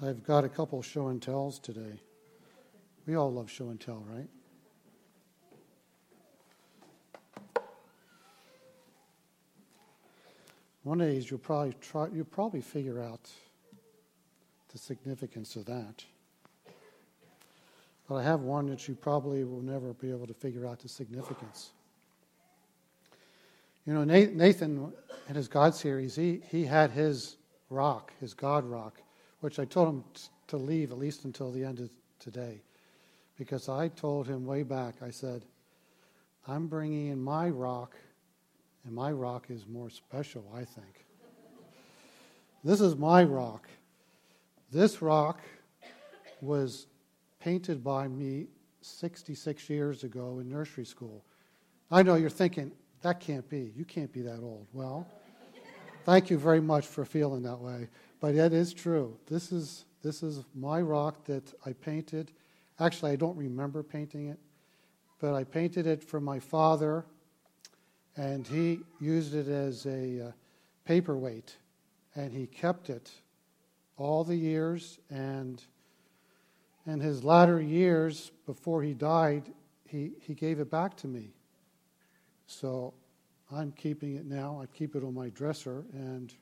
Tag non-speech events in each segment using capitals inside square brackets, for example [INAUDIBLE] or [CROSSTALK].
I've got a couple show and tells today. We all love show and tell, right? One of these you'll probably try you'll probably figure out the significance of that. But I have one that you probably will never be able to figure out the significance. You know, Nathan in his God series, he, he had his rock, his God rock, which I told him to leave at least until the end of today. Because I told him way back, I said, I'm bringing in my rock, and my rock is more special, I think. this is my rock. This rock was painted by me 66 years ago in nursery school. I know you're thinking, that can't be. You can't be that old. Well, thank you very much for feeling that way. But it is true. This is, this is my rock that I painted. Actually, I don't remember painting it, but I painted it for my father, and he used it as a uh, paperweight, and he kept it all the years. And in his latter years, before he died, he, he gave it back to me. So I'm keeping it now. I keep it on my dresser, and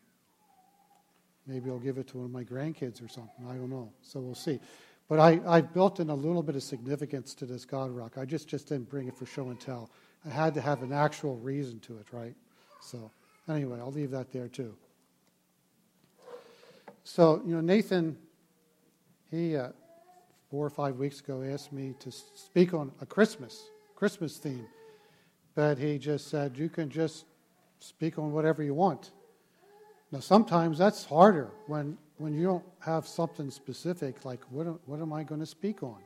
maybe I'll give it to one of my grandkids or something. I don't know. So we'll see. But I, I built in a little bit of significance to this God rock. I just, just didn't bring it for show and tell. I had to have an actual reason to it, right? So anyway, I'll leave that there too. So, you know, Nathan, he, uh, four or five weeks ago, asked me to speak on a Christmas, Christmas theme but he just said, You can just speak on whatever you want. Now, sometimes that's harder when, when you don't have something specific, like, what, what am I going to speak on?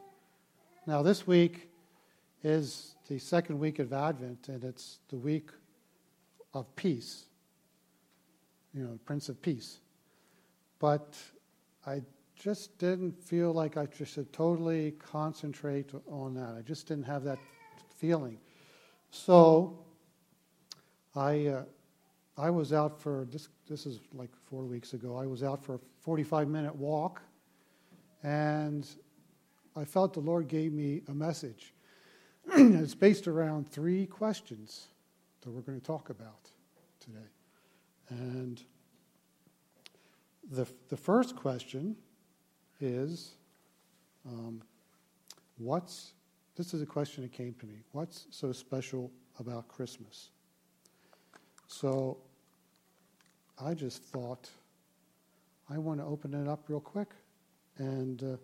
Now, this week is the second week of Advent, and it's the week of peace, you know, Prince of Peace. But I just didn't feel like I should totally concentrate on that. I just didn't have that feeling. So I, uh, I was out for this, this is like four weeks ago. I was out for a 45 minute walk, and I felt the Lord gave me a message. [CLEARS THROAT] it's based around three questions that we're going to talk about today. And the, the first question is um, what's this is a question that came to me. What's so special about Christmas? So I just thought I want to open it up real quick. And uh,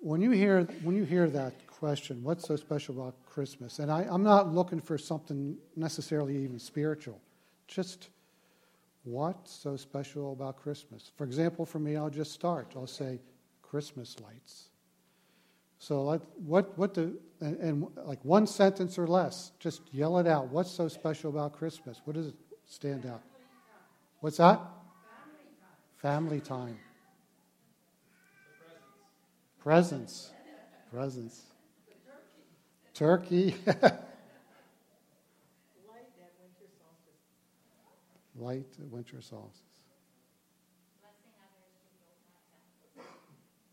when you hear when you hear that question, what's so special about Christmas? And I, I'm not looking for something necessarily even spiritual. Just what's so special about Christmas? For example, for me, I'll just start. I'll say Christmas lights. So like what what do and, and, like one sentence or less, just yell it out. What's so special about Christmas? What does it stand out? What's that? Family time. Presents. Presents. Turkey. [LAUGHS] Light at winter solstice.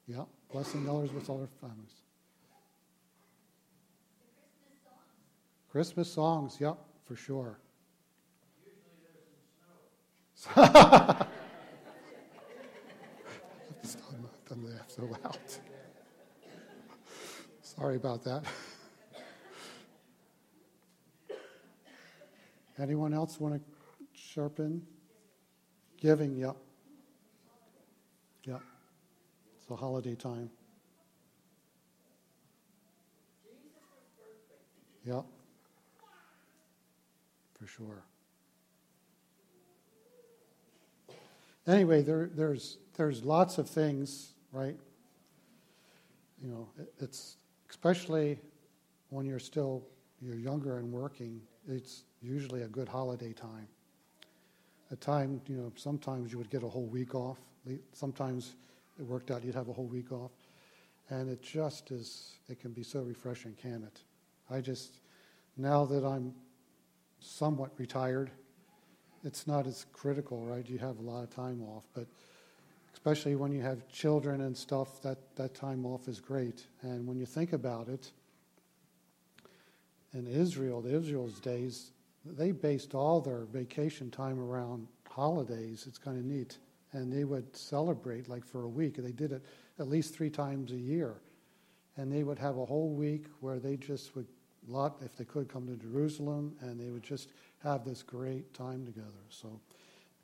Yeah, blessing others with all their families. Christmas songs, yep, for sure. I'm not laugh so loud. Sorry about that. Anyone else want to sharpen? Giving, yep. Yep. It's a holiday time. Yep. for sure. Anyway, there, there's there's lots of things, right? You know, it's especially when you're still you're younger and working. It's usually a good holiday time. A time, you know, sometimes you would get a whole week off. Sometimes it worked out. You'd have a whole week off. And it just is, it can be so refreshing, can it? I just, now that I'm somewhat retired, it's not as critical, right? You have a lot of time off. But especially when you have children and stuff, that, that time off is great. And when you think about it, in Israel, the Israel's days, they based all their vacation time around holidays. It's kind of neat. And they would celebrate like for a week. They did it at least three times a year. And they would have a whole week where they just would, lot if they could, come to Jerusalem and they would just have this great time together. So,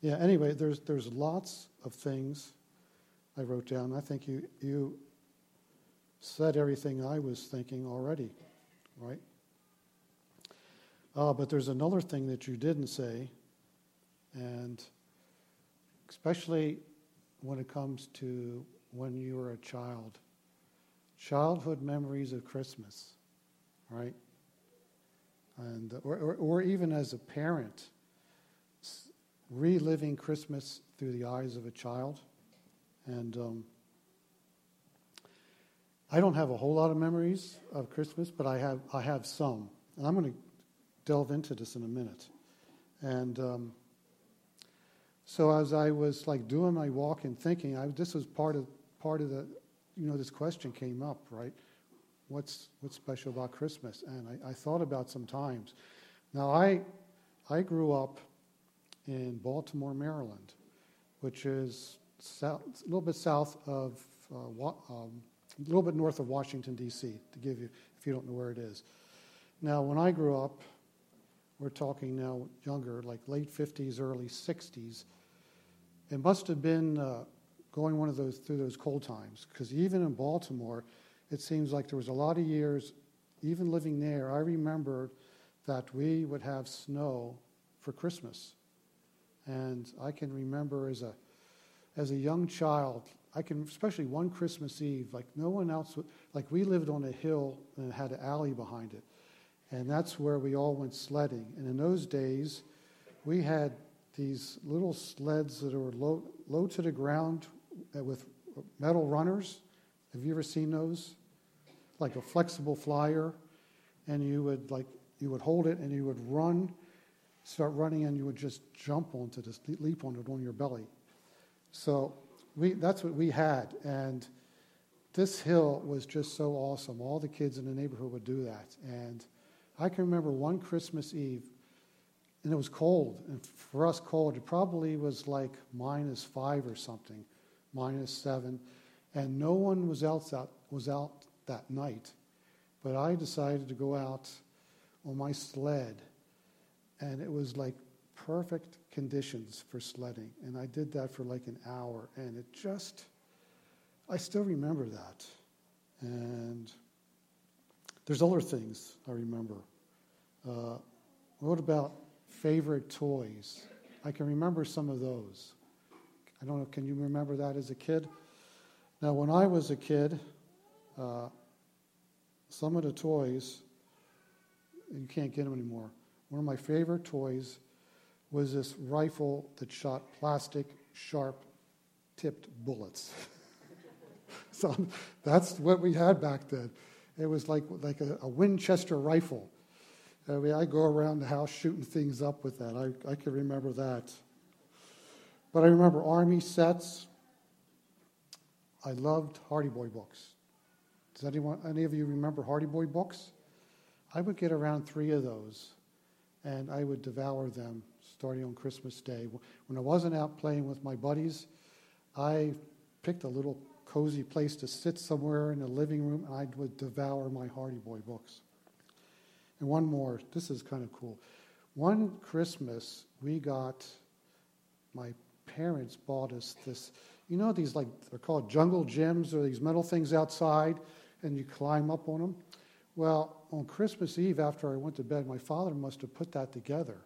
yeah, anyway, there's, there's lots of things I wrote down. I think you, you said everything I was thinking already, right? Uh, but there's another thing that you didn't say, and especially when it comes to when you were a child. Childhood memories of Christmas, right? And, or, or, or even as a parent, reliving Christmas through the eyes of a child. And um, I don't have a whole lot of memories of Christmas, but I have, I have some. And I'm going to delve into this in a minute. And um, so as I was like doing my walk and thinking, I, this was part of, part of the, you know, this question came up, right? What's, what's special about Christmas? And I, I thought about some times. Now, I, I grew up in Baltimore, Maryland, which is south, a little bit south of, uh, um, a little bit north of Washington, D.C., to give you, if you don't know where it is. Now, when I grew up, we're talking now younger, like late 50s, early 60s, it must have been uh, going one of those through those cold times, because even in Baltimore, it seems like there was a lot of years, even living there, I remember that we would have snow for Christmas. And I can remember as a as a young child, I can, especially one Christmas Eve, like no one else, like we lived on a hill and had an alley behind it. And that's where we all went sledding. And in those days, we had these little sleds that were low, low to the ground uh, with metal runners. Have you ever seen those? Like a flexible flyer. And you would like, you would hold it and you would run, start running, and you would just jump onto this, leap on it on your belly. So we, that's what we had. And this hill was just so awesome. All the kids in the neighborhood would do that. And I can remember one Christmas Eve, and it was cold. And for us, cold, it probably was like minus five or something, minus seven. And no one was else out, was out that night. But I decided to go out on my sled. And it was like perfect conditions for sledding. And I did that for like an hour. And it just, I still remember that. And there's other things I remember. Uh, what about favorite toys? I can remember some of those. I don't know, can you remember that as a kid? Now, when I was a kid, uh, some of the toys, you can't get them anymore. One of my favorite toys was this rifle that shot plastic, sharp, tipped bullets. [LAUGHS] so that's what we had back then. It was like, like a, a Winchester rifle. I mean, I go around the house shooting things up with that. I, I can remember that. But I remember Army sets. I loved Hardy Boy books. Does anyone, any of you remember Hardy Boy books? I would get around three of those, and I would devour them starting on Christmas Day. When I wasn't out playing with my buddies, I picked a little cozy place to sit somewhere in the living room, and I would devour my Hardy Boy books. And one more, this is kind of cool. One Christmas, we got, my parents bought us this, you know, these like, they're called jungle gyms, or these metal things outside, and you climb up on them. Well, on Christmas Eve, after I went to bed, my father must have put that together.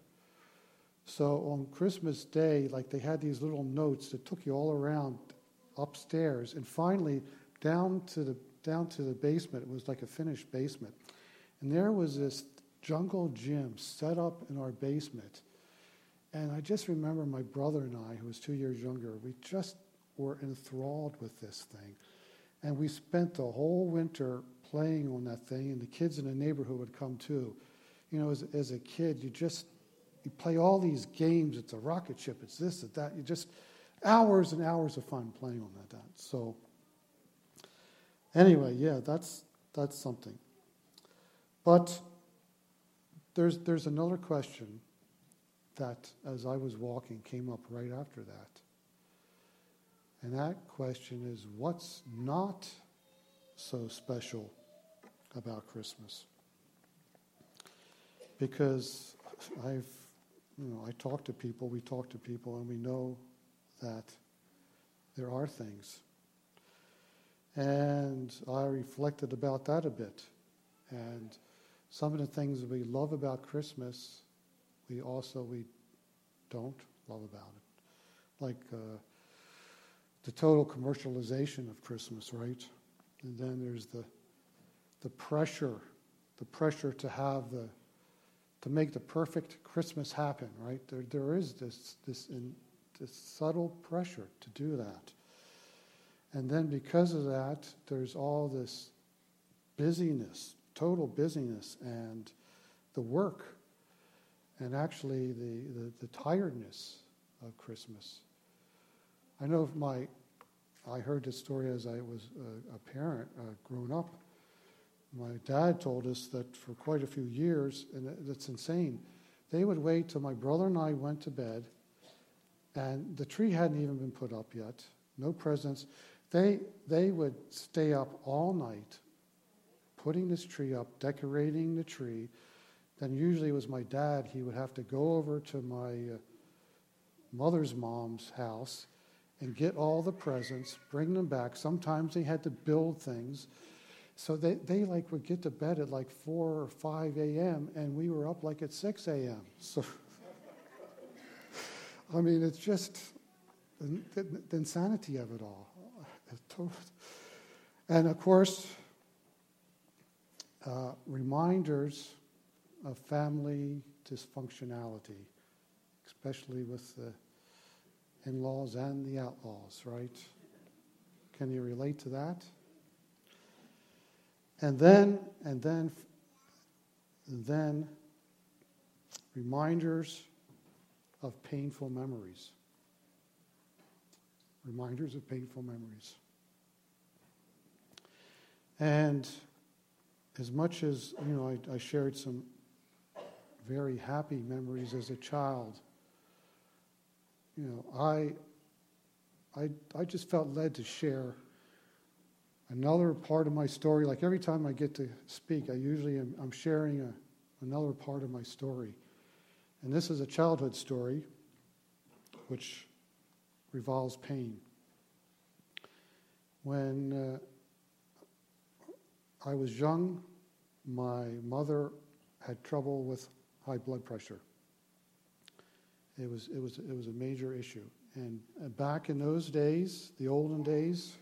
So on Christmas Day, like they had these little notes that took you all around upstairs, and finally down to the down to the basement. It was like a finished basement, and there was this jungle gym set up in our basement. And I just remember my brother and I, who was two years younger, we just were enthralled with this thing. And we spent the whole winter playing on that thing, and the kids in the neighborhood would come too. You know, as, as a kid, you just you play all these games. It's a rocket ship. It's this, it's that. You just, hours and hours of fun playing on that. So, anyway, yeah, that's that's something. But there's there's another question that, as I was walking, came up right after that. And that question is what's not so special about Christmas? Because I've, you know, I talk to people, we talk to people, and we know that there are things. And I reflected about that a bit. And some of the things we love about Christmas we also we don't love about it, like uh, the total commercialization of Christmas, right? And then there's the the pressure, the pressure to have the to make the perfect Christmas happen, right? There there is this this in, this subtle pressure to do that. And then because of that, there's all this busyness, total busyness, and the work and actually the, the, the tiredness of Christmas. I know my, I heard this story as I was a, a parent, uh, grown up. My dad told us that for quite a few years, and that's insane, they would wait till my brother and I went to bed, and the tree hadn't even been put up yet, no presents. They, they would stay up all night putting this tree up, decorating the tree, then usually it was my dad. He would have to go over to my uh, mother's mom's house and get all the presents, bring them back. Sometimes they had to build things. So they, they like would get to bed at like 4 or 5 a.m. and we were up like at 6 a.m. So, [LAUGHS] I mean, it's just the, the, the insanity of it all. And of course, uh, reminders of family dysfunctionality, especially with the in laws and the outlaws, right? Can you relate to that? And then, and then, and then, reminders of painful memories. Reminders of painful memories. And as much as, you know, I, I shared some very happy memories as a child. You know, I, I, I just felt led to share another part of my story. Like every time I get to speak, I usually am I'm sharing a, another part of my story. And this is a childhood story which revolves pain. When uh, I was young, my mother had trouble with high blood pressure. It was, it was, it was a major issue. And uh, back in those days, the olden days,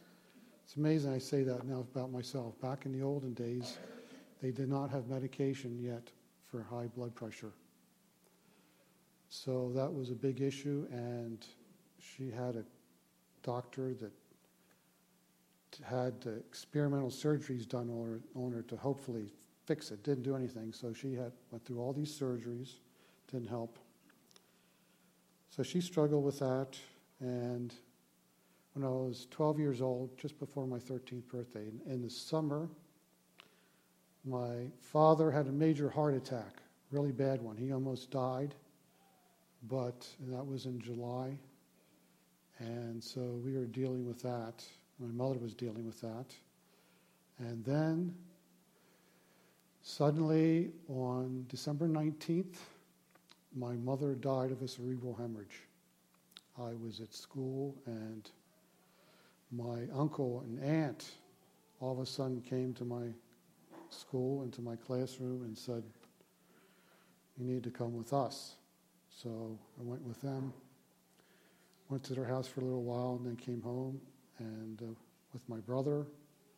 it's amazing I say that now about myself. Back in the olden days, they did not have medication yet for high blood pressure. So that was a big issue, and she had a doctor that had experimental surgeries done on her, on her to hopefully fix it. Didn't do anything. So she had went through all these surgeries, didn't help. So she struggled with that. And when I was 12 years old, just before my 13th birthday, in, in the summer, my father had a major heart attack, really bad one. He almost died, but that was in July. And so we were dealing with that. My mother was dealing with that. And then Suddenly, on December 19th, my mother died of a cerebral hemorrhage. I was at school, and my uncle and aunt all of a sudden came to my school and to my classroom and said, You need to come with us. So I went with them, went to their house for a little while, and then came home and uh, with my brother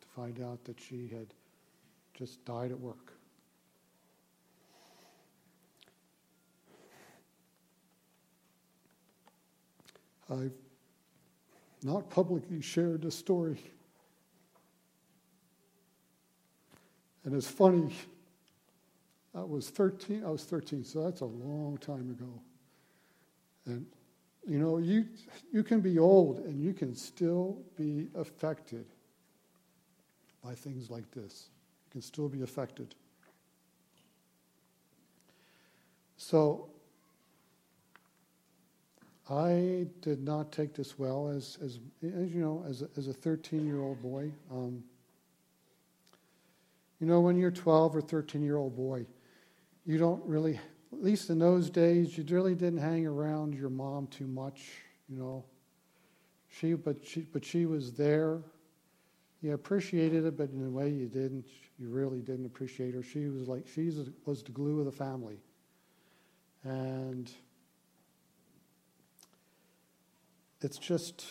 to find out that she had just died at work. I've not publicly shared this story. And it's funny, I was 13, I was 13, so that's a long time ago. And You know, you, you can be old and you can still be affected by things like this. You can still be affected. So, I did not take this well as, as, as you know, as a, as a 13 year old boy. Um, you know, when you're 12 or 13 year old boy, you don't really at least in those days, you really didn't hang around your mom too much, you know. She, but she, but she was there. You appreciated it, but in a way you didn't. You really didn't appreciate her. She was like she was the glue of the family, and it's just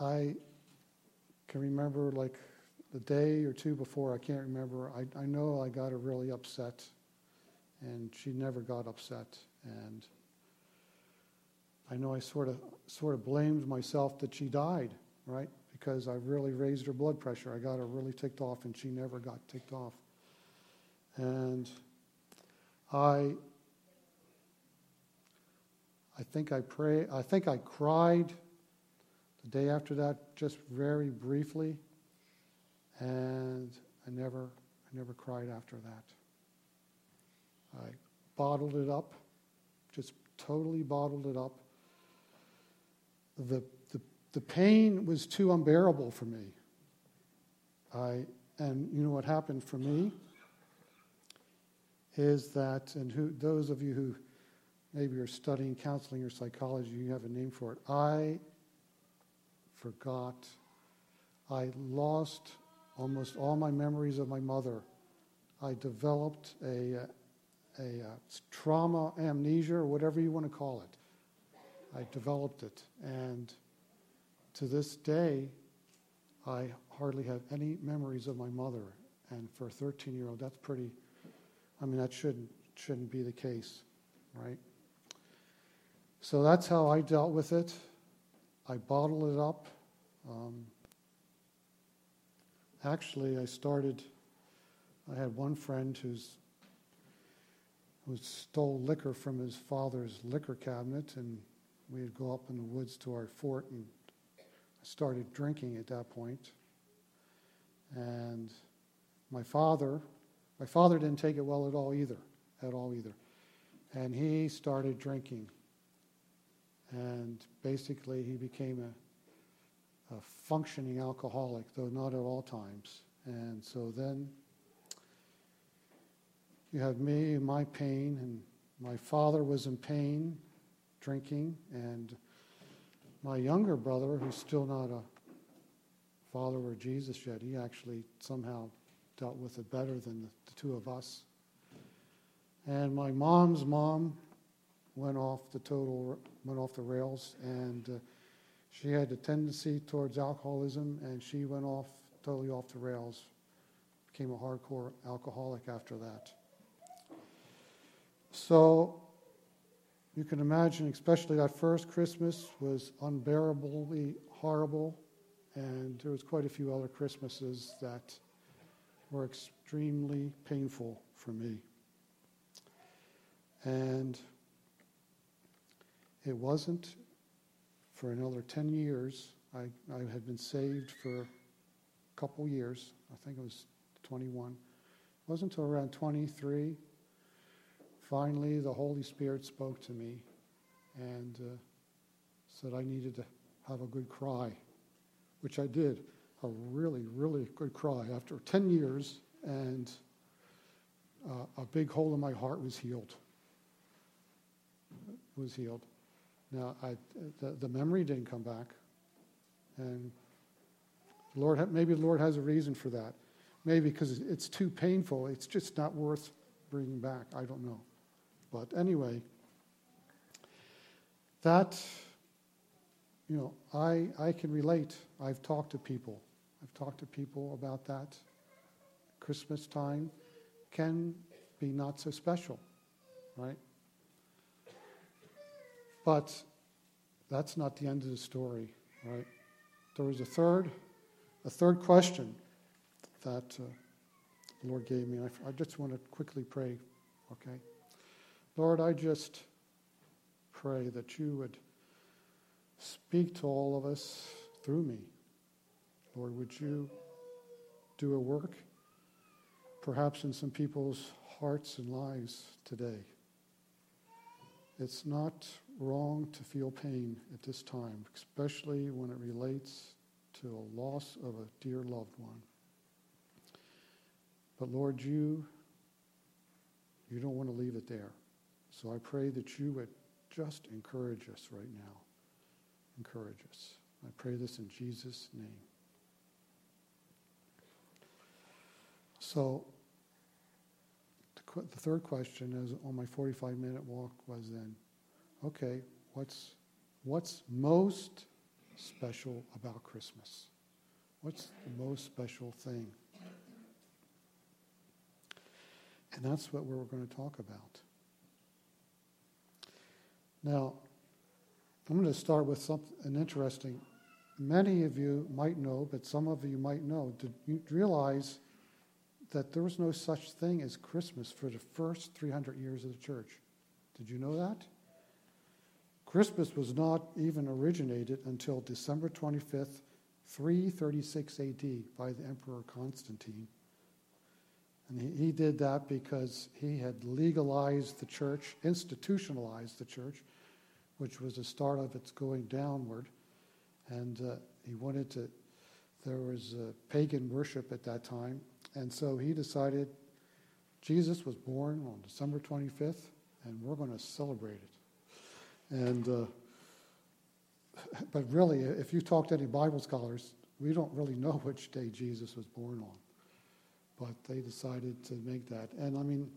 I can remember like the day or two before. I can't remember. I, I know I got her really upset and she never got upset. And I know I sort of sort of blamed myself that she died, right? Because I really raised her blood pressure. I got her really ticked off, and she never got ticked off. And I I think I pray I think I cried the day after that just very briefly and I never I never cried after that. I bottled it up, just totally bottled it up. The, the, the pain was too unbearable for me. I, and you know what happened for me? Is that, and who, those of you who maybe you're studying counseling or psychology, you have a name for it. I forgot. I lost almost all my memories of my mother. I developed a, a uh, trauma amnesia or whatever you want to call it. I developed it. And to this day, I hardly have any memories of my mother. And for a 13 year old, that's pretty, I mean, that shouldn't, shouldn't be the case, right? So that's how I dealt with it. I bottled it up. Um, actually, I started, I had one friend who's who stole liquor from his father's liquor cabinet, and we'd go up in the woods to our fort and I started drinking at that point. And my father, my father didn't take it well at all either, at all either. And he started drinking. And basically, he became a, a functioning alcoholic, though not at all times. And so then you have me and my pain, and my father was in pain, drinking, and my younger brother, who's still not a follower of Jesus yet, he actually somehow dealt with it better than the, the two of us. And my mom's mom went off the total, went off the rails, and uh, she had a tendency towards alcoholism, and she went off totally off the rails, became a hardcore alcoholic after that. So you can imagine, especially that first Christmas was unbearably horrible, and there was quite a few other Christmases that were extremely painful for me. And it wasn't for another 10 years. I, I had been saved for a couple years. I think it was 21. It wasn't until around 23 finally, the Holy Spirit spoke to me and uh, said I needed to have a good cry, which I did. A really, really good cry after 10 years, and uh, a big hole in my heart was healed. Was healed. Now, I, the, the memory didn't come back, and Lord, maybe the Lord has a reason for that. Maybe because it's too painful. It's just not worth bringing back. I don't know. But anyway, that, you know, I, I can relate. I've talked to people. I've talked to people about that. Christmas time can be not so special, right? But that's not the end of the story, right? There was a third, a third question that uh, the Lord gave me. I, I just want to quickly pray, okay? Lord, I just pray that you would speak to all of us through me. Lord, would you do a work, perhaps in some people's hearts and lives today? It's not wrong to feel pain at this time, especially when it relates to a loss of a dear loved one. But Lord, you you don't want to leave it there. So I pray that you would just encourage us right now. Encourage us. I pray this in Jesus' name. So, the third question is on my 45 minute walk was then, okay, what's, what's most special about Christmas? What's the most special thing? And that's what we're going to talk about. Now, I'm going to start with something an interesting. Many of you might know, but some of you might know. Did you realize that there was no such thing as Christmas for the first 300 years of the church? Did you know that? Christmas was not even originated until December 25th, 336 AD, by the Emperor Constantine. And he, he did that because he had legalized the church, institutionalized the church, which was the start of its going downward. And uh, he wanted to, there was uh, pagan worship at that time. And so he decided Jesus was born on December 25th, and we're going to celebrate it. And, uh, but really, if you talk to any Bible scholars, we don't really know [LAUGHS] which day Jesus was born on but they decided to make that. And I mean,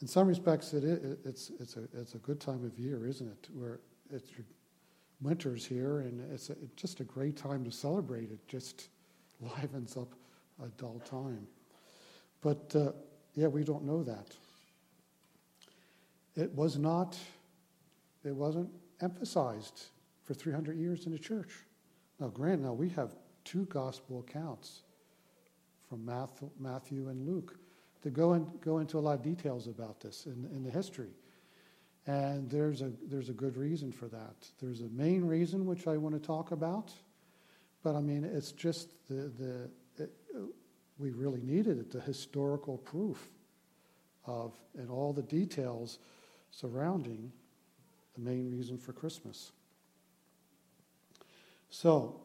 in some respects, it is, it's, it's, a, it's a good time of year, isn't it? Where it's winter's here, and it's, a, it's just a great time to celebrate. It just [LAUGHS] livens up a dull time. But uh, yeah, we don't know that. It was not, it wasn't emphasized for 300 years in the church. Now, granted, now we have two gospel accounts from Matthew and Luke to go, and go into a lot of details about this in, in the history. And there's a, there's a good reason for that. There's a main reason which I want to talk about, but I mean, it's just the, the it, we really needed it, the historical proof of and all the details surrounding the main reason for Christmas. So,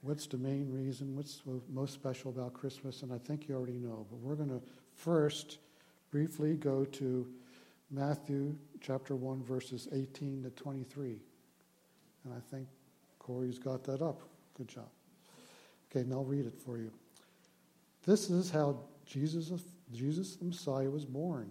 what's the main reason, what's most special about Christmas, and I think you already know. But we're going to first briefly go to Matthew chapter 1, verses 18 to 23. And I think Corey's got that up. Good job. Okay, now I'll read it for you. This is how Jesus, Jesus the Messiah was born.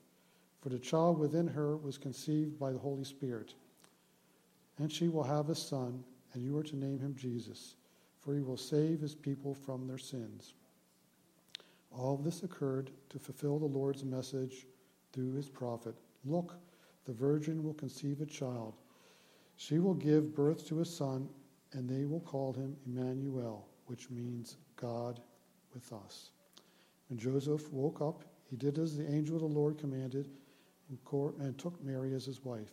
for the child within her was conceived by the Holy Spirit. And she will have a son, and you are to name him Jesus for he will save his people from their sins. All this occurred to fulfill the Lord's message through his prophet Look, the virgin will conceive a child. She will give birth to a son, and they will call him Emmanuel, which means God with us. When Joseph woke up, he did as the angel of the Lord commanded and took Mary as his wife.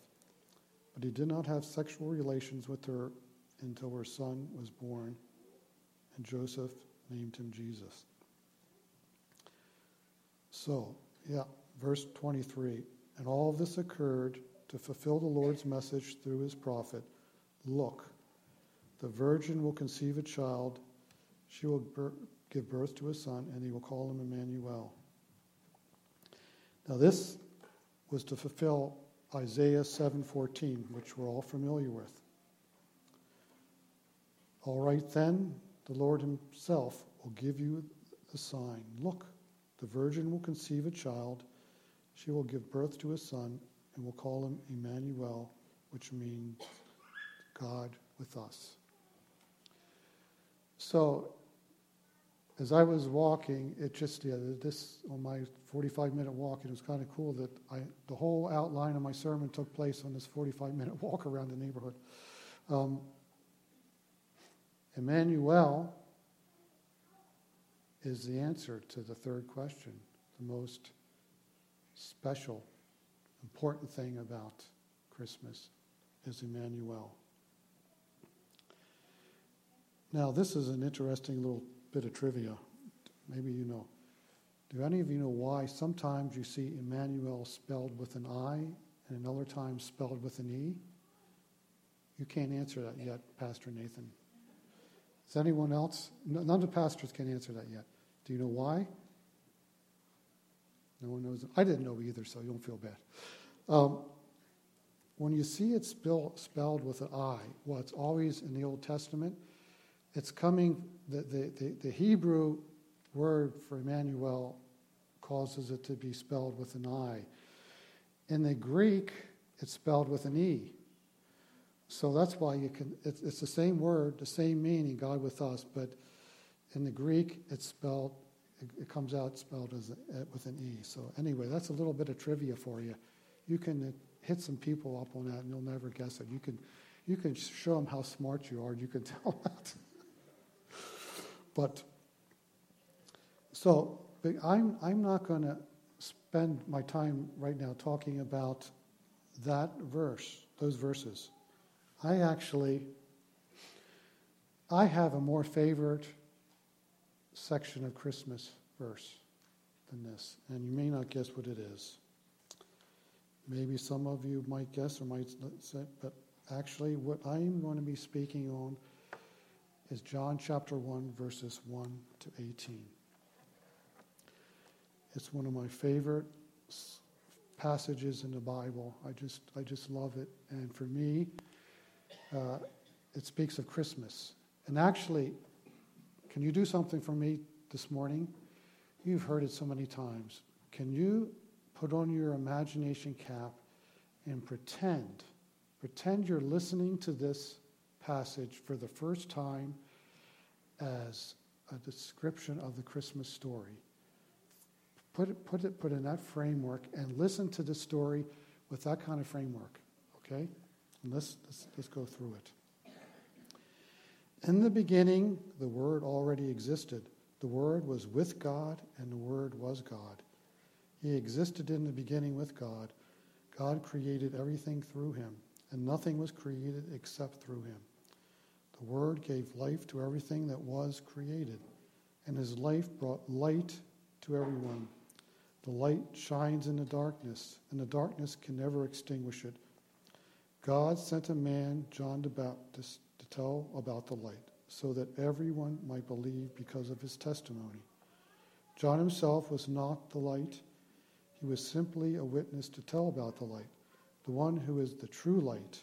But he did not have sexual relations with her until her son was born and Joseph named him Jesus. So, yeah, verse 23. And all this occurred to fulfill the Lord's message through his prophet Look, the virgin will conceive a child, she will give birth to a son, and he will call him Emmanuel. Now, this was to fulfill Isaiah 7:14, which we're all familiar with. All right then, the Lord Himself will give you the sign. Look, the virgin will conceive a child. She will give birth to a son and will call him Emmanuel, which means God with us. So, as I was walking, it just, yeah, this, on my 45 minute walk, and it was kind of cool that I, the whole outline of my sermon took place on this 45 minute [LAUGHS] walk around the neighborhood. Um, Emmanuel is the answer to the third question, the most special, important thing about Christmas is Emmanuel. Now, this is an interesting little bit of trivia. Maybe you know. Do any of you know why sometimes you see Emmanuel spelled with an I and another time spelled with an E? You can't answer that yet, Pastor Nathan. Does anyone else? None of the pastors can answer that yet. Do you know why? No one knows. I didn't know either, so you don't feel bad. Um, when you see it spell, spelled with an I, well, it's always in the Old Testament. It's coming, the, the, the, Hebrew word for Emmanuel causes it to be spelled with an I. In the Greek, it's spelled with an E. So that's why you can, it's, it's the same word, the same meaning, God with us, but in the Greek, it's spelled, it, it comes out spelled as a, with an E. So anyway, that's a little bit of trivia for you. You can hit some people up on that and you'll never guess it. You can, you can show them how smart you are and you can [LAUGHS] tell that. But, so I'm, I'm not going to spend my time right now talking about that verse, those verses. I actually, I have a more favorite section of Christmas verse than this, and you may not guess what it is. Maybe some of you might guess or might say, but actually, what I'm going to be speaking on is John chapter 1, verses 1 to 18. It's one of my favorite passages in the Bible. I just, I just love it. And for me, uh, it speaks of Christmas. And actually, can you do something for me this morning? You've heard it so many times. Can you put on your imagination cap and pretend, pretend you're listening to this passage for the first time as a description of the Christmas story? Put it, put it, put in that framework and listen to the story with that kind of framework, okay? And let's, let's, let's go through it. In the beginning, the Word already existed. The Word was with God, and the Word was God. He existed in the beginning with God. God created everything through him, and nothing was created except through him. The Word gave life to everything that was created, and his life brought light to everyone. The light shines in the darkness, and the darkness can never extinguish it. God sent a man, John the Baptist, to tell about the light, so that everyone might believe because of his testimony. John himself was not the light, he was simply a witness to tell about the light. The one who is the true light,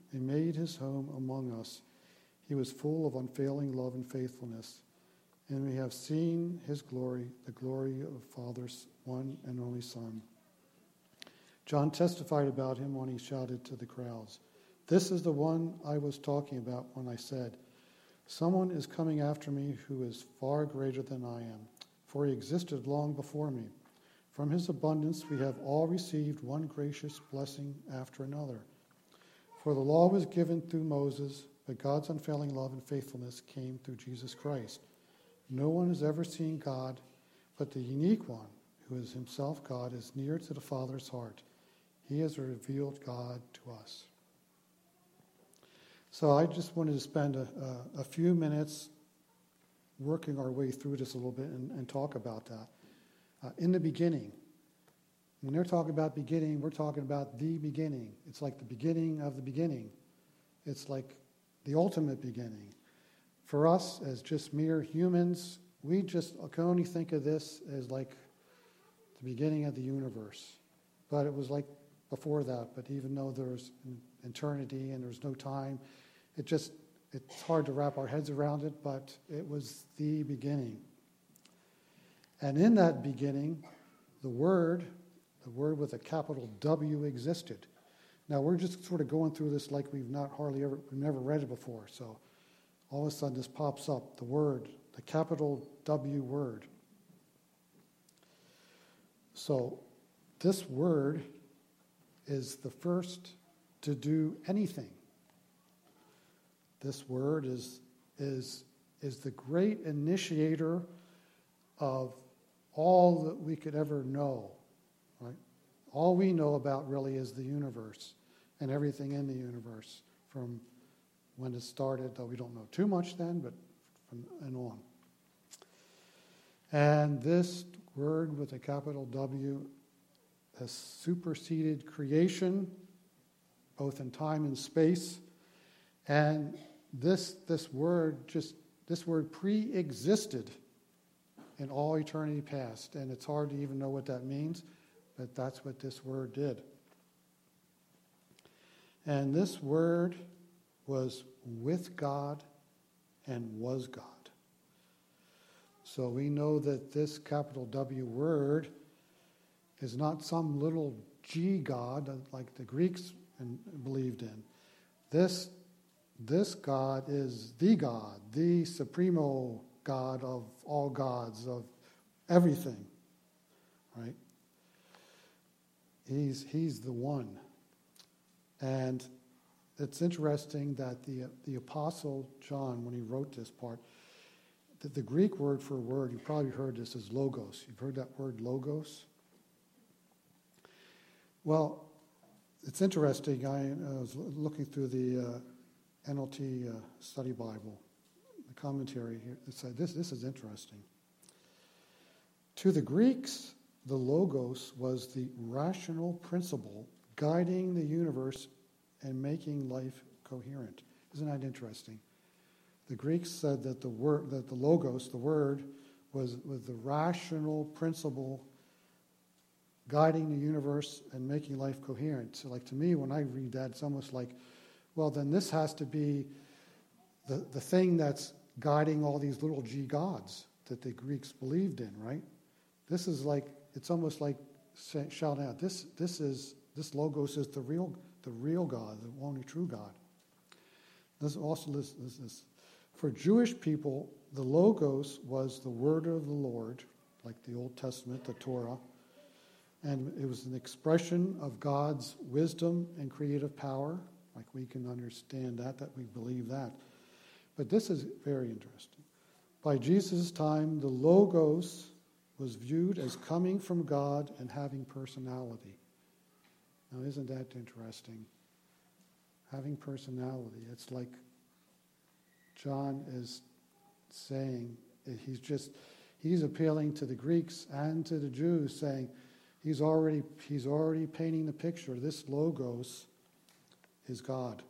and made his home among us. He was full of unfailing love and faithfulness. And we have seen his glory, the glory of Father's one and only Son. John testified about him when he shouted to the crowds, This is the one I was talking about when I said, Someone is coming after me who is far greater than I am, for he existed long before me. From his abundance we have all received one gracious blessing after another. For the law was given through Moses, but God's unfailing love and faithfulness came through Jesus Christ. No one has ever seen God, but the unique one, who is himself God, is near to the Father's heart. He has revealed God to us. So I just wanted to spend a, a, a few minutes working our way through this a little bit and, and talk about that. Uh, in the beginning, when they're talking about beginning, we're talking about the beginning. It's like the beginning of the beginning. it's like the ultimate beginning. For us, as just mere humans, we just can only think of this as like the beginning of the universe. But it was like before that. But even though there's eternity and there's no time, it just it's hard to wrap our heads around it. But it was the beginning. And in that beginning, the Word, the Word with a capital W, existed. Now we're just sort of going through this like we've not hardly ever, we've never read it before. So all of a sudden this pops up the Word, the capital W word. So this word is the first to do anything. This word is, is, is the great initiator of all that we could ever know. All we know about really is the universe and everything in the universe from when it started, though we don't know too much then, but from and on. And this word with a capital W has superseded creation, both in time and space. And this, this word just this word pre-existed in all eternity past. And it's hard to even know what that means, but that's what this word did. And this word was with God and was God. So we know that this capital W word is not some little G God like the Greeks believed in. This, this God is the God, the supremo God of all gods, of everything. Right? He's, he's the one. And it's interesting that the, the Apostle John, when he wrote this part, the, the Greek word for word, you probably heard this, is logos. You've heard that word logos? Well, it's interesting. I uh, was looking through the uh, NLT uh, Study Bible, the commentary here. It said this, this is interesting. To the Greeks, the logos was the rational principle guiding the universe and making life coherent. Isn't that interesting? The Greeks said that the word, that the logos, the word, was, was the rational principle guiding the universe and making life coherent. So, like to me, when I read that, it's almost like, well, then this has to be the, the thing that's guiding all these little g gods that the Greeks believed in, right? This is like it's almost like shouting out, this this is this logos is the real the real God, the only true God. This also this, this, this for Jewish people, the Logos was the word of the Lord, like the Old Testament, the Torah, and it was an expression of God's wisdom and creative power. Like we can understand that, that we believe that. But this is very interesting. By Jesus' time, the Logos was viewed as coming from God and having personality. Now, isn't that interesting? Having personality. It's like John is saying he's just he's appealing to the Greeks and to the Jews, saying he's already he's already painting the picture. This logos is God.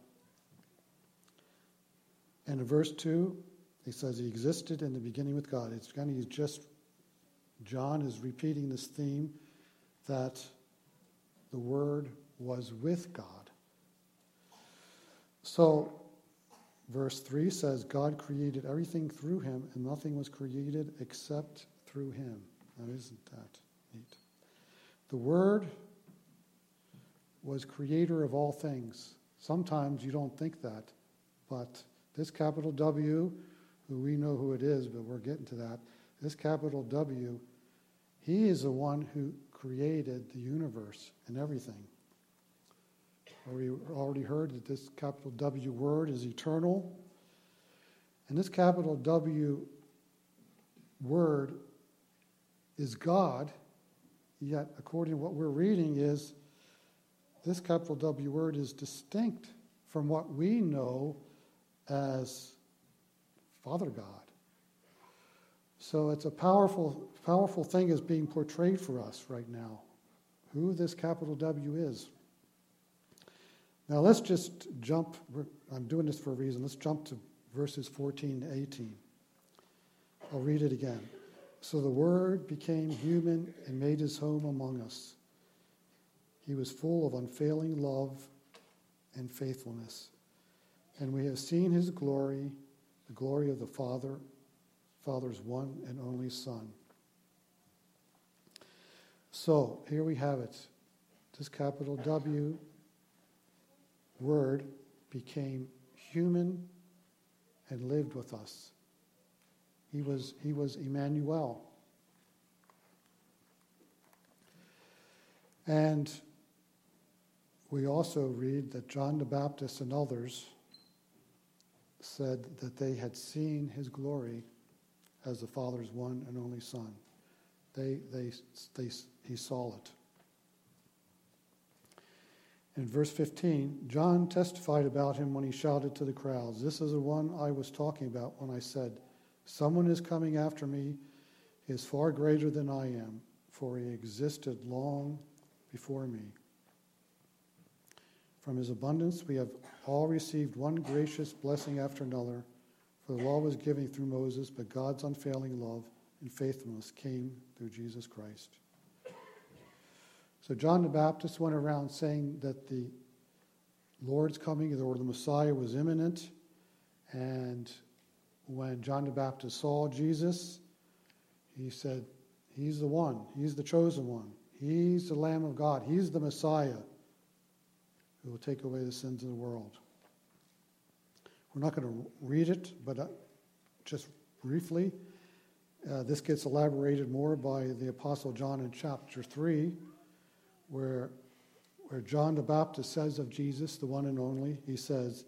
And in verse two, he says he existed in the beginning with God. It's kind of he's just John is repeating this theme that the Word was with God. So Verse 3 says, God created everything through him, and nothing was created except through him. Now, isn't that neat? The Word was creator of all things. Sometimes you don't think that, but this capital W, who we know who it is, but we're getting to that, this capital W, he is the one who created the universe and everything. We already heard that this capital W word is eternal. And this capital W word is God, yet, according to what we're reading, is this capital W word is distinct from what we know as Father God. So it's a powerful, powerful thing is being portrayed for us right now. Who this capital W is. Now let's just jump. I'm doing this for a reason. Let's jump to verses 14 to 18. I'll read it again. So the Word became human and made his home among us. He was full of unfailing love and faithfulness. And we have seen his glory, the glory of the Father, Father's one and only Son. So here we have it. This capital W word became human and lived with us. He was, he was Emmanuel. And we also read that John the Baptist and others said that they had seen his glory as the Father's one and only Son. They, they, they, he saw it. In verse 15, John testified about him when he shouted to the crowds, This is the one I was talking about when I said, Someone is coming after me. He is far greater than I am, for he existed long before me. From his abundance, we have all received one gracious blessing after another. For the law was given through Moses, but God's unfailing love and faithfulness came through Jesus Christ. So John the Baptist went around saying that the Lord's coming, or the Messiah, was imminent. And when John the Baptist saw Jesus, he said, He's the one, He's the chosen one, He's the Lamb of God, He's the Messiah who will take away the sins of the world. We're not going to read it, but uh, just briefly, uh, this gets elaborated more by the Apostle John in chapter 3 where, where John the Baptist says of Jesus, the one and only, he says,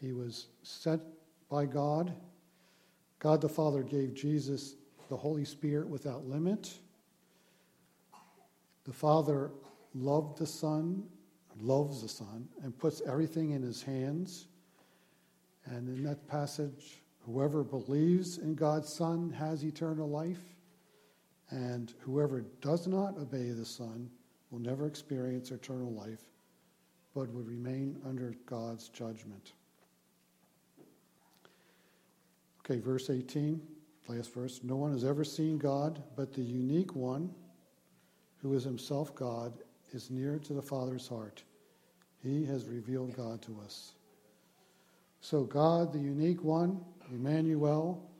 he was sent by God. God the Father gave Jesus the Holy Spirit without limit. The Father loved the Son, loves the Son, and puts everything in his hands. And in that passage, whoever believes in God's Son has eternal life, and whoever does not obey the Son will never experience eternal life, but would remain under God's judgment. Okay, verse 18, last verse. No one has ever seen God, but the unique one, who is himself God, is near to the Father's heart. He has revealed God to us. So, God, the unique one, Emmanuel,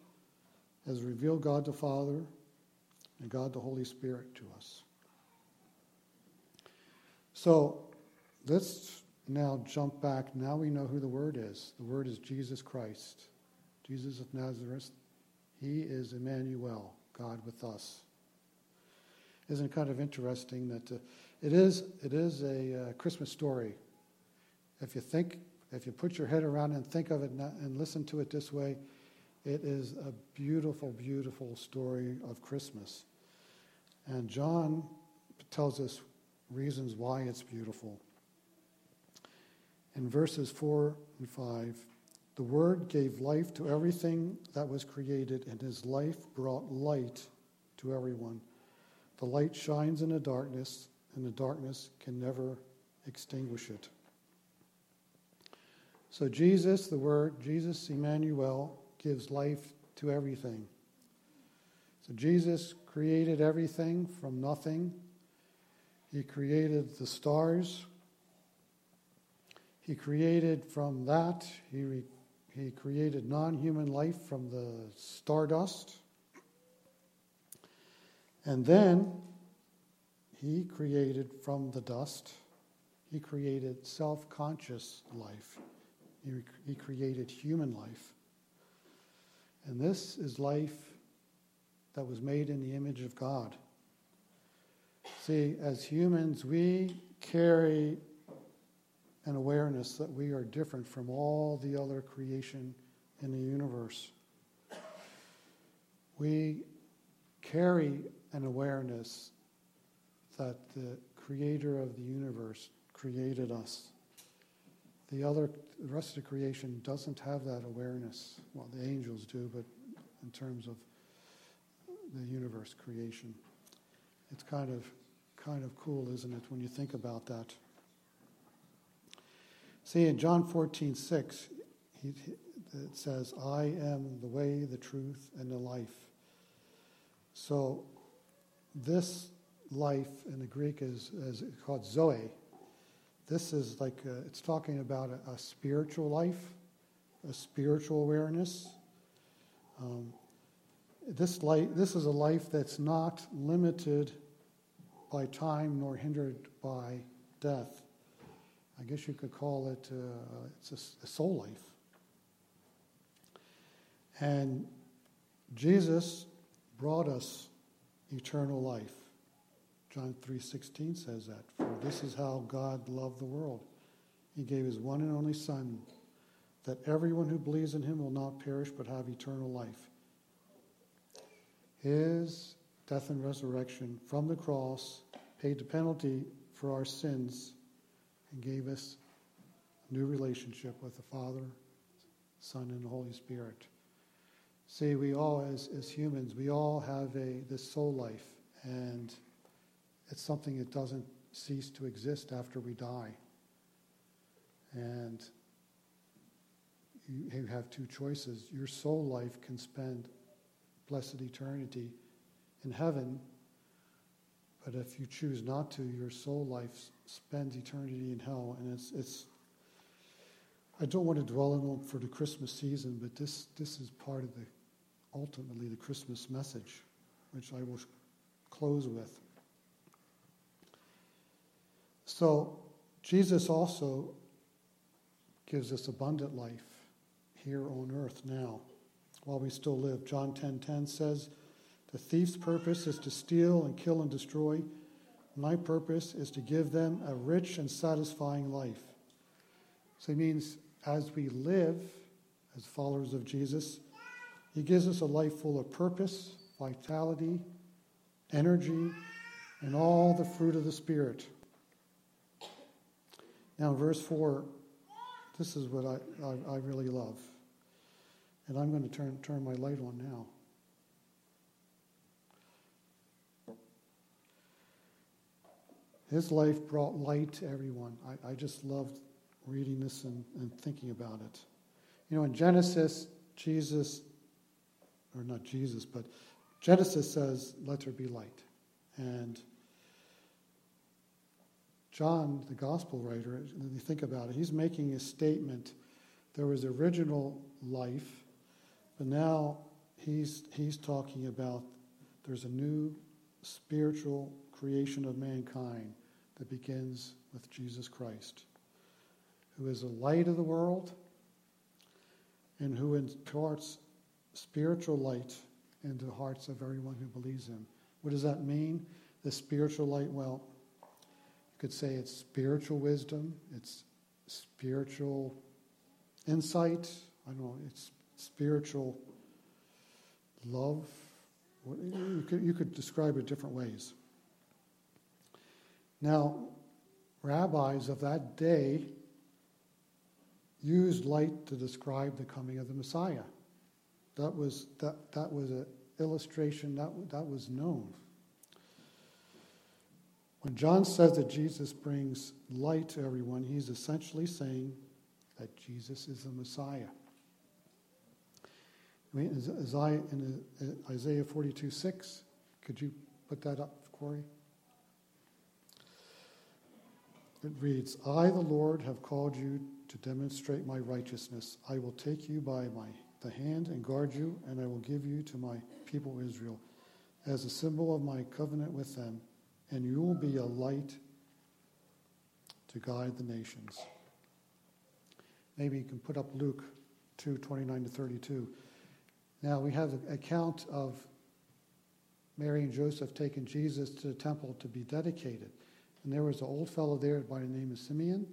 has revealed God the Father and God the Holy Spirit to us. So let's now jump back. Now we know who the Word is. The Word is Jesus Christ, Jesus of Nazareth. He is Emmanuel, God with us. Isn't it kind of interesting that uh, it is it is a uh, Christmas story. If you think, if you put your head around and think of it and listen to it this way, it is a beautiful, beautiful story of Christmas. And John tells us reasons why it's beautiful. In verses 4 and 5, the Word gave life to everything that was created, and His life brought light to everyone. The light shines in the darkness, and the darkness can never extinguish it. So, Jesus, the Word, Jesus, Emmanuel, gives life to everything. So, Jesus created everything from nothing he created the stars. He created from that, he, re, he created non human life from the stardust. And then he created from the dust, he created self conscious life. He, he created human life. And this is life that was made in the image of God. See, as humans, we carry an awareness that we are different from all the other creation in the universe. We carry an awareness that the creator of the universe created us. The other, the rest of the creation doesn't have that awareness. Well, the angels do, but in terms of the universe creation, it's kind of kind of cool, isn't it, when you think about that? See, in John 14, 6, he, it says, I am the way, the truth, and the life. So, this life in the Greek is, is called zoe. This is like, a, it's talking about a, a, spiritual life, a spiritual awareness. Um, this, life, this is a life that's not limited by time nor hindered by death. I guess you could call it uh, it's a, a soul life. And Jesus brought us eternal life. John 3:16 says that, "For this is how God loved the world. He gave his one and only son that everyone who believes in him will not perish but have eternal life." His death and resurrection from the cross paid the penalty for our sins and gave us a new relationship with the Father, Son, and Holy Spirit. See, we all, as, as humans, we all have a this soul life, and it's something that doesn't cease to exist after we die. And you, you have two choices. Your soul life can spend blessed eternity in heaven, but if you choose not to, your soul life spends eternity in hell, and it's it's. I don't want to dwell on it for the Christmas season, but this this is part of the ultimately the Christmas message, which I will close with. So, Jesus also gives us abundant life here on earth now while we still live. John 10:10 10, 10 says, "The thief's purpose is to steal and kill and destroy. My purpose is to give them a rich and satisfying life." So it means as we live as followers of Jesus, he gives us a life full of purpose, vitality, energy, and all the fruit of the Spirit. Now, verse 4, this is what I, I, I really love. And I'm going to turn, turn my light on now. His life brought light to everyone. I, I just loved reading this and, and thinking about it. You know, in Genesis, Jesus or not Jesus, but Genesis says, let there be light. And John, the gospel writer, you think about it, he's making a statement. There was original life, but now he's, he's talking about there's a new spiritual creation of mankind that begins with Jesus Christ, who is the light of the world and who imparts spiritual light into the hearts of everyone who believes him. What does that mean? The spiritual light, well, you could say it's spiritual wisdom, it's spiritual insight, I don't know, it's spiritual love. You could, you could describe it different ways. Now, rabbis of that day used light to describe the coming of the Messiah. That was, that, that was an illustration, that, that was known. When John says that Jesus brings light to everyone, he's essentially saying that Jesus is the Messiah. I mean, Isaiah, in uh, Isaiah 42 6, could you put that up, Corey? It reads, I, the Lord, have called you to demonstrate my righteousness. I will take you by my the hand and guard you, and I will give you to my people Israel as a symbol of my covenant with them, and you will be a light to guide the nations. Maybe you can put up Luke 2 29 to 32. Now we have the account of Mary and Joseph taking Jesus to the temple to be dedicated. And there was an old fellow there by the name of Simeon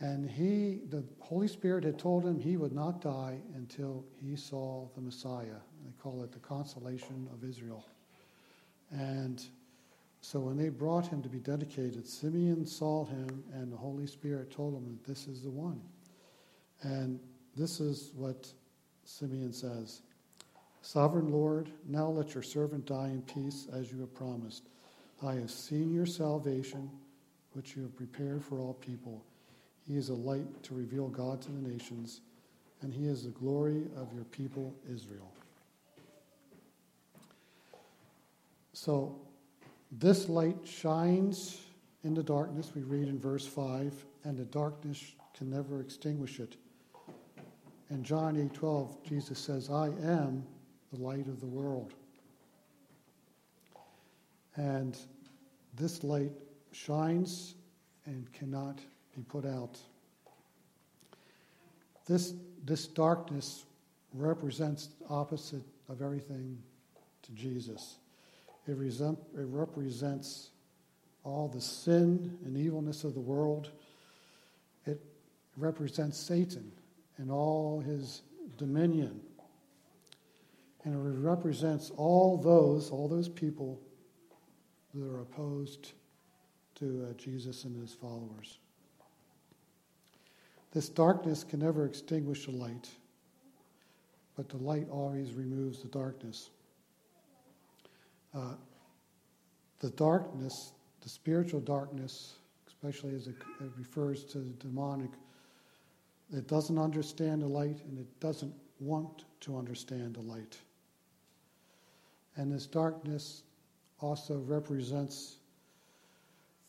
and he, the Holy Spirit had told him he would not die until he saw the Messiah. They call it the consolation of Israel. And so when they brought him to be dedicated, Simeon saw him, and the Holy Spirit told him that this is the one. And this is what Simeon says Sovereign Lord, now let your servant die in peace as you have promised. I have seen your salvation, which you have prepared for all people He is a light to reveal God to the nations, and he is the glory of your people Israel. So, this light shines in the darkness, we read in verse 5, and the darkness can never extinguish it. In John 8 12, Jesus says, I am the light of the world. And this light shines and cannot be put out. This, this darkness represents the opposite of everything to Jesus. It, it represents all the sin and evilness of the world. It represents Satan and all his dominion. And it represents all those, all those people that are opposed to uh, Jesus and his followers. This darkness can never extinguish the light, but the light always removes the darkness. Uh, the darkness, the spiritual darkness, especially as it, it refers to the demonic, it doesn't understand the light and it doesn't want to understand the light. And this darkness also represents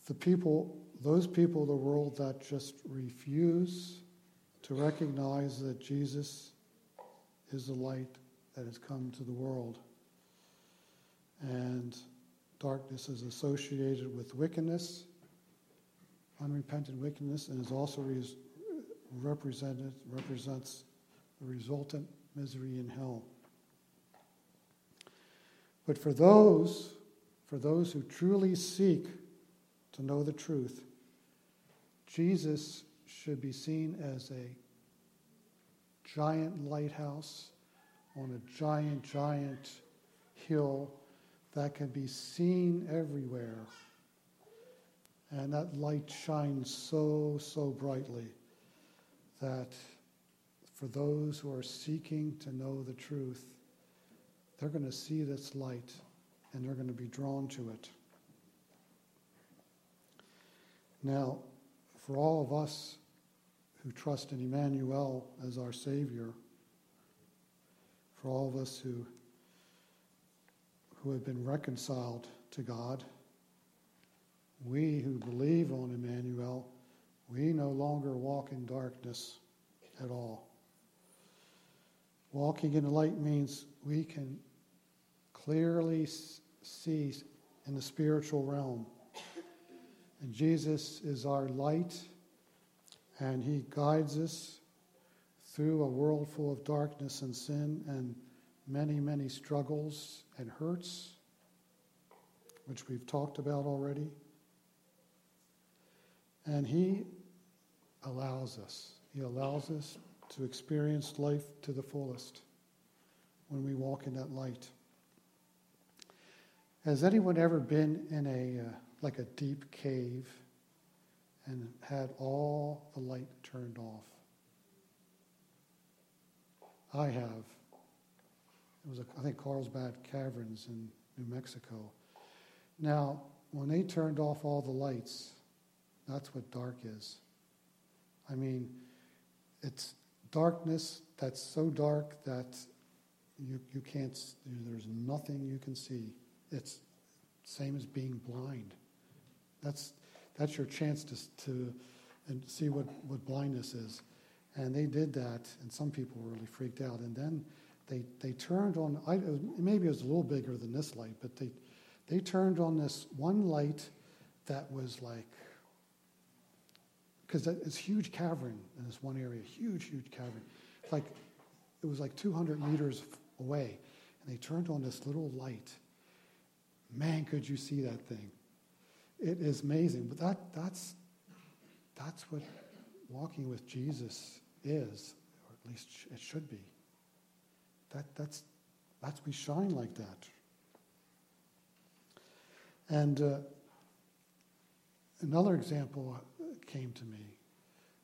the people, those people of the world that just refuse to recognize that Jesus is the light that has come to the world. And darkness is associated with wickedness, unrepentant wickedness, and is also res- represented represents the resultant misery in hell. But for those, for those who truly seek to know the truth, Jesus should be seen as a giant lighthouse on a giant, giant hill that can be seen everywhere. And that light shines so, so brightly that for those who are seeking to know the truth, they're going to see this light and they're going to be drawn to it. Now, for all of us who trust in Emmanuel as our Savior, for all of us who, who have been reconciled to God, we who believe on Emmanuel, we no longer walk in darkness at all. Walking in the light means we can clearly see in the spiritual realm and Jesus is our light, and He guides us through a world full of darkness and sin and many, many struggles and hurts, which we've talked about already. And He allows us, He allows us to experience life to the fullest when we walk in that light. Has anyone ever been in a uh, like a deep cave and had all the light turned off. I have. It was, a, I think, Carlsbad Caverns in New Mexico. Now, when they turned off all the lights, that's what dark is. I mean, it's darkness that's so dark that you, you can't, there's nothing you can see. It's same as being blind. That's, that's your chance to, to and see what, what blindness is. And they did that, and some people were really freaked out. And then they, they turned on, I, it was, maybe it was a little bigger than this light, but they, they turned on this one light that was like, because it's huge cavern in this one area, huge, huge cavern. Like, it was like 200 meters away. And they turned on this little light. Man, could you see that thing? it is amazing. But that, that's, that's what walking with Jesus is, or at least it should be. That, that's, that's we shine like that. And uh, another example came to me.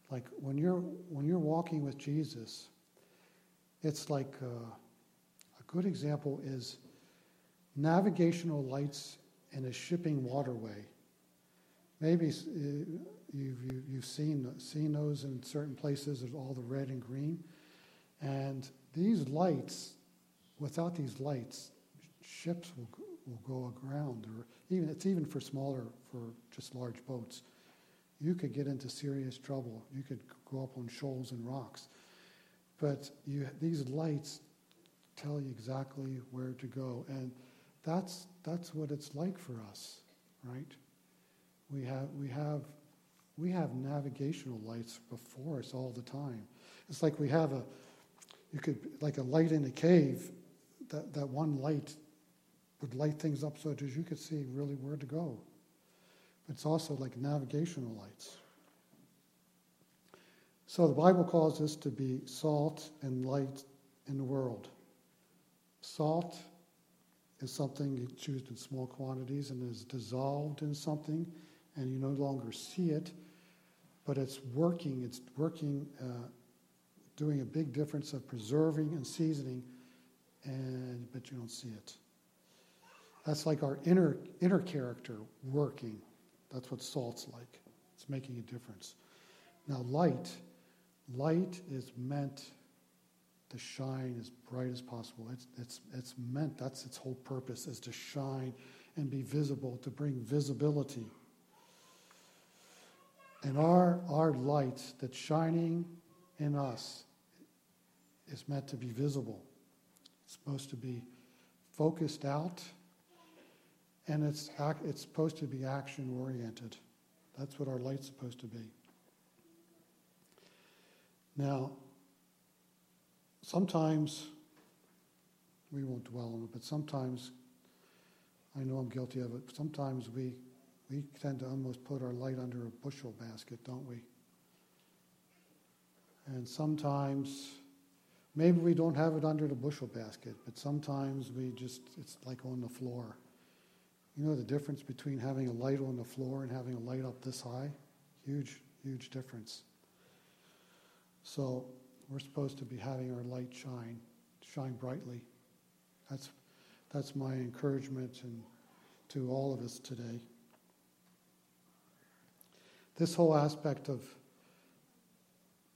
Like when you're, when you're walking with Jesus, it's like uh, a good example is navigational lights in a shipping waterway maybe uh, you've, you, you've seen, seen those in certain places, of all the red and green. And these lights, without these lights, ships will, will go aground, or even it's even for smaller, for just large boats. You could get into serious trouble. You could go up on shoals and rocks. But you, these lights tell you exactly where to go. And that's, that's what it's like for us, right? We have, we, have, we have navigational lights before us all the time. It's like we have a, you could, like a light in a cave, that, that one light would light things up so that you could see really where to go. But it's also like navigational lights. So the Bible calls us to be salt and light in the world. Salt is something that's used in small quantities and is dissolved in something, and you no longer see it, but it's working. It's working, uh, doing a big difference of preserving and seasoning, and but you don't see it. That's like our inner inner character working. That's what salt's like. It's making a difference. Now, light Light is meant to shine as bright as possible. It's, it's, it's meant, that's its whole purpose, is to shine and be visible, to bring visibility. And our, our light that's shining in us is meant to be visible. It's supposed to be focused out, and it's, it's supposed to be action oriented. That's what our light's supposed to be. Now, sometimes, we won't dwell on it, but sometimes, I know I'm guilty of it, sometimes we, we tend to almost put our light under a bushel basket, don't we? And sometimes, maybe we don't have it under the bushel basket, but sometimes we just, it's like on the floor. You know the difference between having a light on the floor and having a light up this high? Huge, huge difference. So we're supposed to be having our light shine, shine brightly. That's, that's my encouragement and to all of us today. This whole aspect of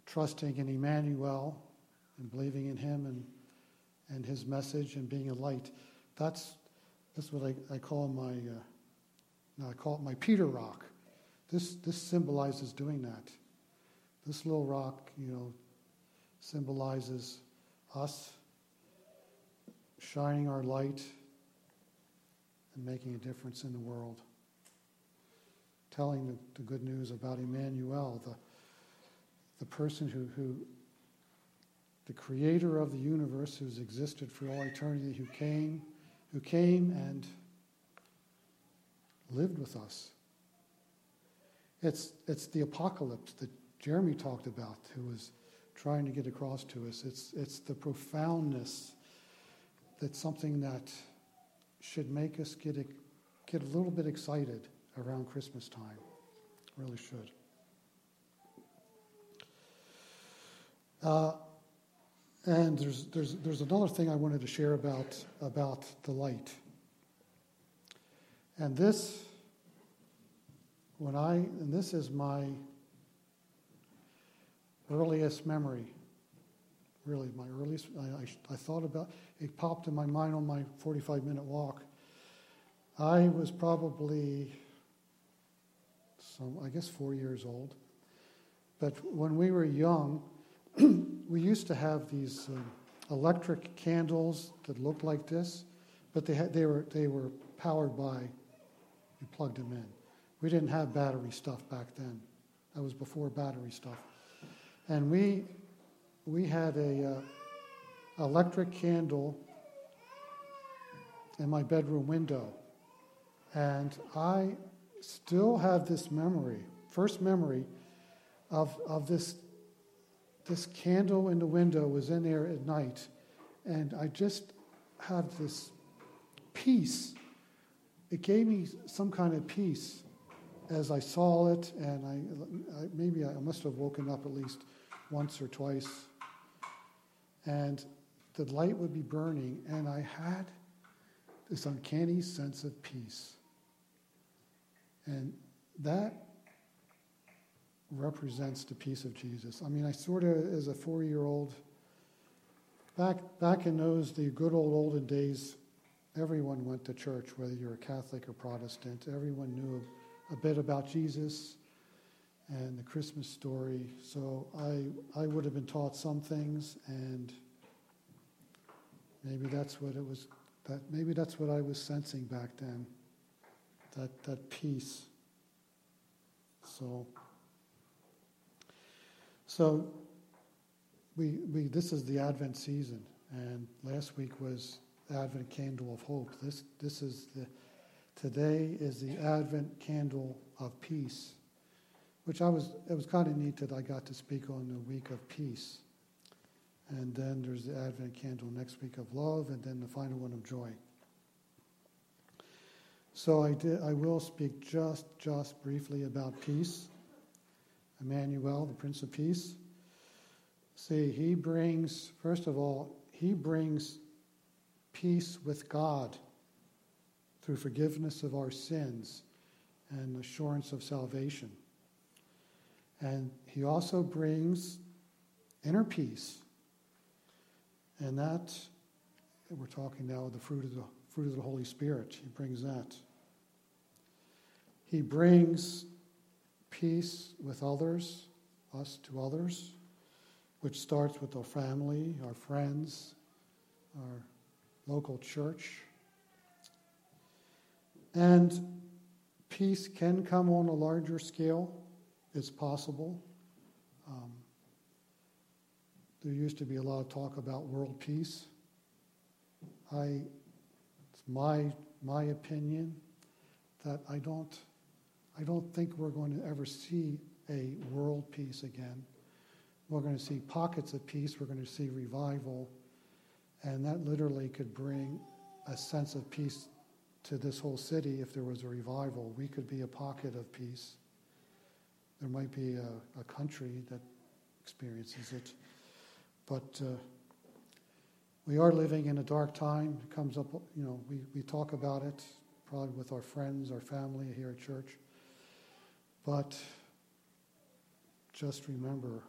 trusting in Emmanuel and believing in him and, and his message and being a light, that's, that's what I, I call my, uh, I call it my Peter rock. This, this symbolizes doing that. This little rock, you know, symbolizes us shining our light and making a difference in the world. Telling the, the good news about Emmanuel, the, the person who, who, the creator of the universe who's existed for all eternity, who came, who came and lived with us. It's, it's the apocalypse that Jeremy talked about, who was trying to get across to us. It's, it's the profoundness that's something that should make us get a, get a little bit excited around Christmas time. Really should. Uh, and there's, there's, there's another thing I wanted to share about, about the light. And this, when I, and this is my earliest memory. Really, my earliest, I, I, I, thought about it, popped in my mind on my 45 minute walk. I was probably, some, I guess, four years old. But when we were young, [CLEARS THROAT] we used to have these uh, electric candles that looked like this, but they, had, they, were, they were powered by, you plugged them in. We didn't have battery stuff back then. That was before battery stuff. And we, we had a uh, electric candle in my bedroom window. And I still have this memory, first memory of, of this, this candle in the window was in there at night. And I just had this peace. It gave me some kind of peace as I saw it, and I, I, maybe I must have woken up at least once or twice, and the light would be burning, and I had this uncanny sense of peace. And that represents the peace of Jesus. I mean, I sort of, as a four year old, back, back in those, the good old olden days, everyone went to church, whether you're a Catholic or Protestant. Everyone knew a bit about Jesus and the Christmas story. So I, I would have been taught some things, and maybe that's what it was. That maybe that's what I was sensing back then. That that peace. So. So. We, we this is the Advent season, and last week was Advent candle of hope. This this is the today is the Advent candle of peace which I was, it was kind of neat that I got to speak on the week of peace. And then there's the Advent candle next week of love, and then the final one of joy. So I did. I will speak just, just briefly about peace. Emmanuel, the Prince of Peace. See, he brings, first of all, he brings peace with God through forgiveness of our sins and assurance of salvation. And he also brings inner peace. And that, we're talking now the fruit of the fruit of the Holy Spirit. He brings that. He brings peace with others, us to others, which starts with our family, our friends, our local church. And peace can come on a larger scale it's possible. Um, there used to be a lot of talk about world peace. I, it's my my opinion that I don't I don't think we're going to ever see a world peace again. We're going to see pockets of peace. We're going to see revival, and that literally could bring a sense of peace to this whole city if there was a revival. We could be a pocket of peace. There might be a, a country that experiences it. But uh, we are living in a dark time. It comes up, you know, we, we talk about it probably with our friends, our family here at church. But just remember,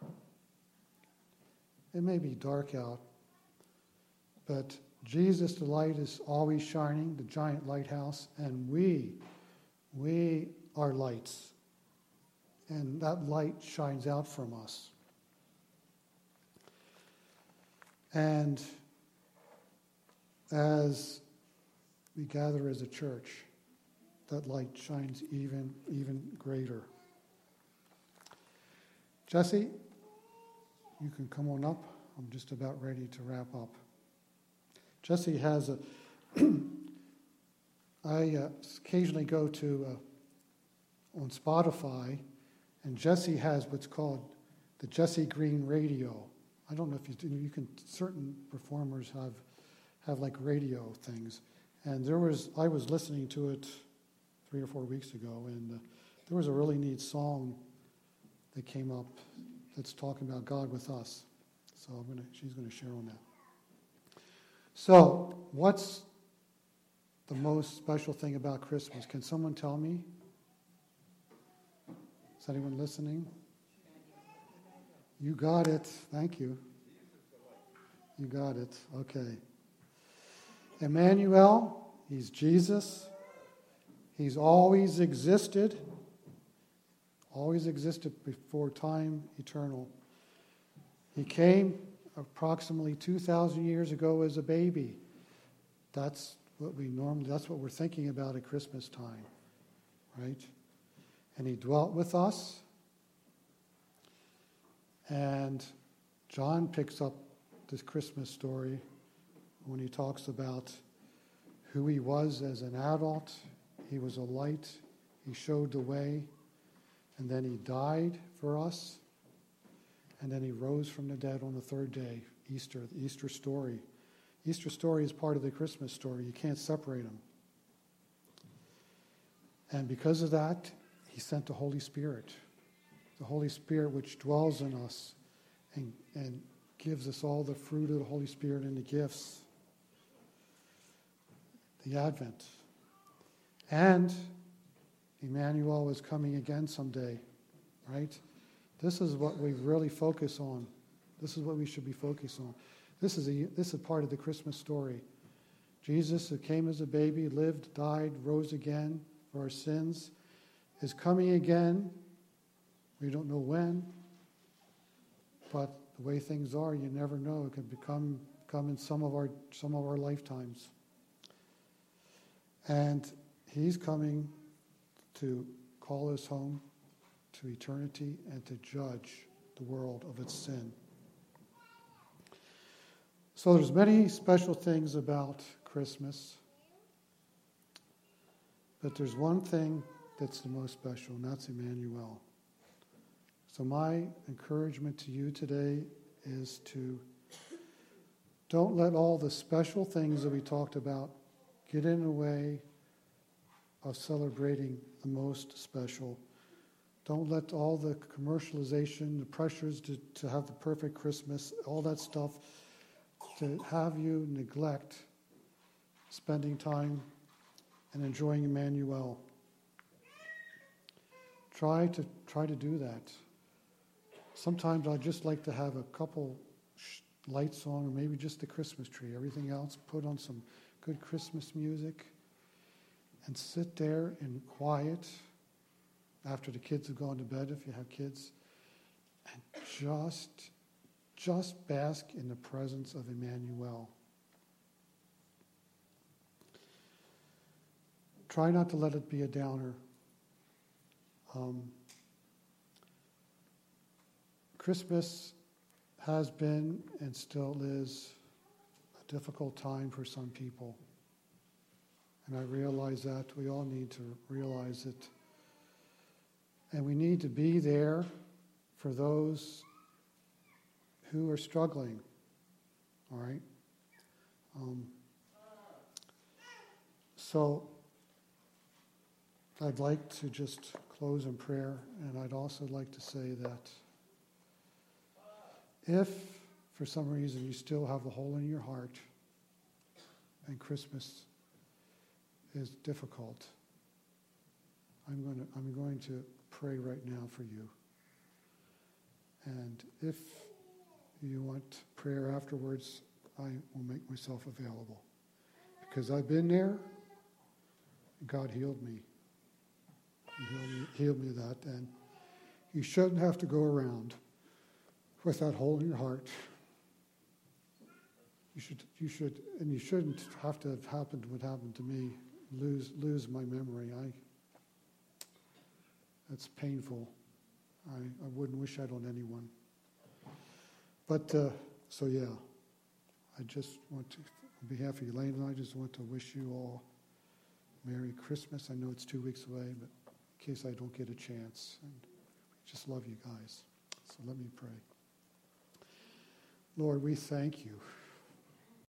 it may be dark out, but Jesus, the light, is always shining, the giant lighthouse, and we, we are lights and that light shines out from us. And as we gather as a church, that light shines even, even greater. Jesse, you can come on up. I'm just about ready to wrap up. Jesse has a. [CLEARS THROAT] I uh, occasionally go to uh, on Spotify and Jesse has what's called the Jesse Green Radio. I don't know if you you can, certain performers have, have like radio things. And there was, I was listening to it three or four weeks ago, and uh, there was a really neat song that came up that's talking about God with us. So I'm gonna, she's going to share on that. So, what's the most special thing about Christmas? Can someone tell me? Is anyone listening? You got it. Thank you. You got it. Okay. Emmanuel, he's Jesus. He's always existed, always existed before time eternal. He came approximately 2,000 years ago as a baby. That's what we normally, that's what we're thinking about at Christmas time, right? and he dwelt with us. And John picks up this Christmas story when he talks about who he was as an adult. He was a light, he showed the way, and then he died for us, and then he rose from the dead on the third day, Easter, the Easter story. Easter story is part of the Christmas story. You can't separate them. And because of that, he sent the Holy Spirit, the Holy Spirit which dwells in us and, and gives us all the fruit of the Holy Spirit and the gifts. The Advent. And Emmanuel is coming again someday, right? This is what we really focus on. This is what we should be focused on. This is, a, this is part of the Christmas story. Jesus, who came as a baby, lived, died, rose again for our sins, is coming again. We don't know when, but the way things are, you never know. It could become come in some of our some of our lifetimes. And he's coming to call us home to eternity and to judge the world of its sin. So there's many special things about Christmas. But there's one thing that's the most special, and that's Emmanuel. So my encouragement to you today is to don't let all the special things that we talked about get in the way of celebrating the most special. Don't let all the commercialization, the pressures to, to have the perfect Christmas, all that stuff, to have you neglect spending time and enjoying Emmanuel. Try to try to do that. Sometimes I just like to have a couple lights on, or maybe just the Christmas tree. Everything else, put on some good Christmas music and sit there in quiet after the kids have gone to bed, if you have kids, and just, just bask in the presence of Emmanuel. Try not to let it be a downer. Um, Christmas has been and still is a difficult time for some people. And I realize that. We all need to realize it. And we need to be there for those who are struggling. All right? Um, so I'd like to just close in prayer, and I'd also like to say that if for some reason you still have a hole in your heart and Christmas is difficult, I'm going to, I'm going to pray right now for you. And if you want prayer afterwards, I will make myself available. Because I've been there, God healed me. He healed me, healed me that. And you shouldn't have to go around with that hole in your heart. You should, you should, and you shouldn't have to have happened what happened to me, lose, lose my memory. I, that's painful. I, I wouldn't wish that on anyone. But, uh, so yeah, I just want to, on behalf of Elaine I, just want to wish you all Merry Christmas. I know it's two weeks away, but in case I don't get a chance, and just love you guys. So let me pray. Lord, we thank you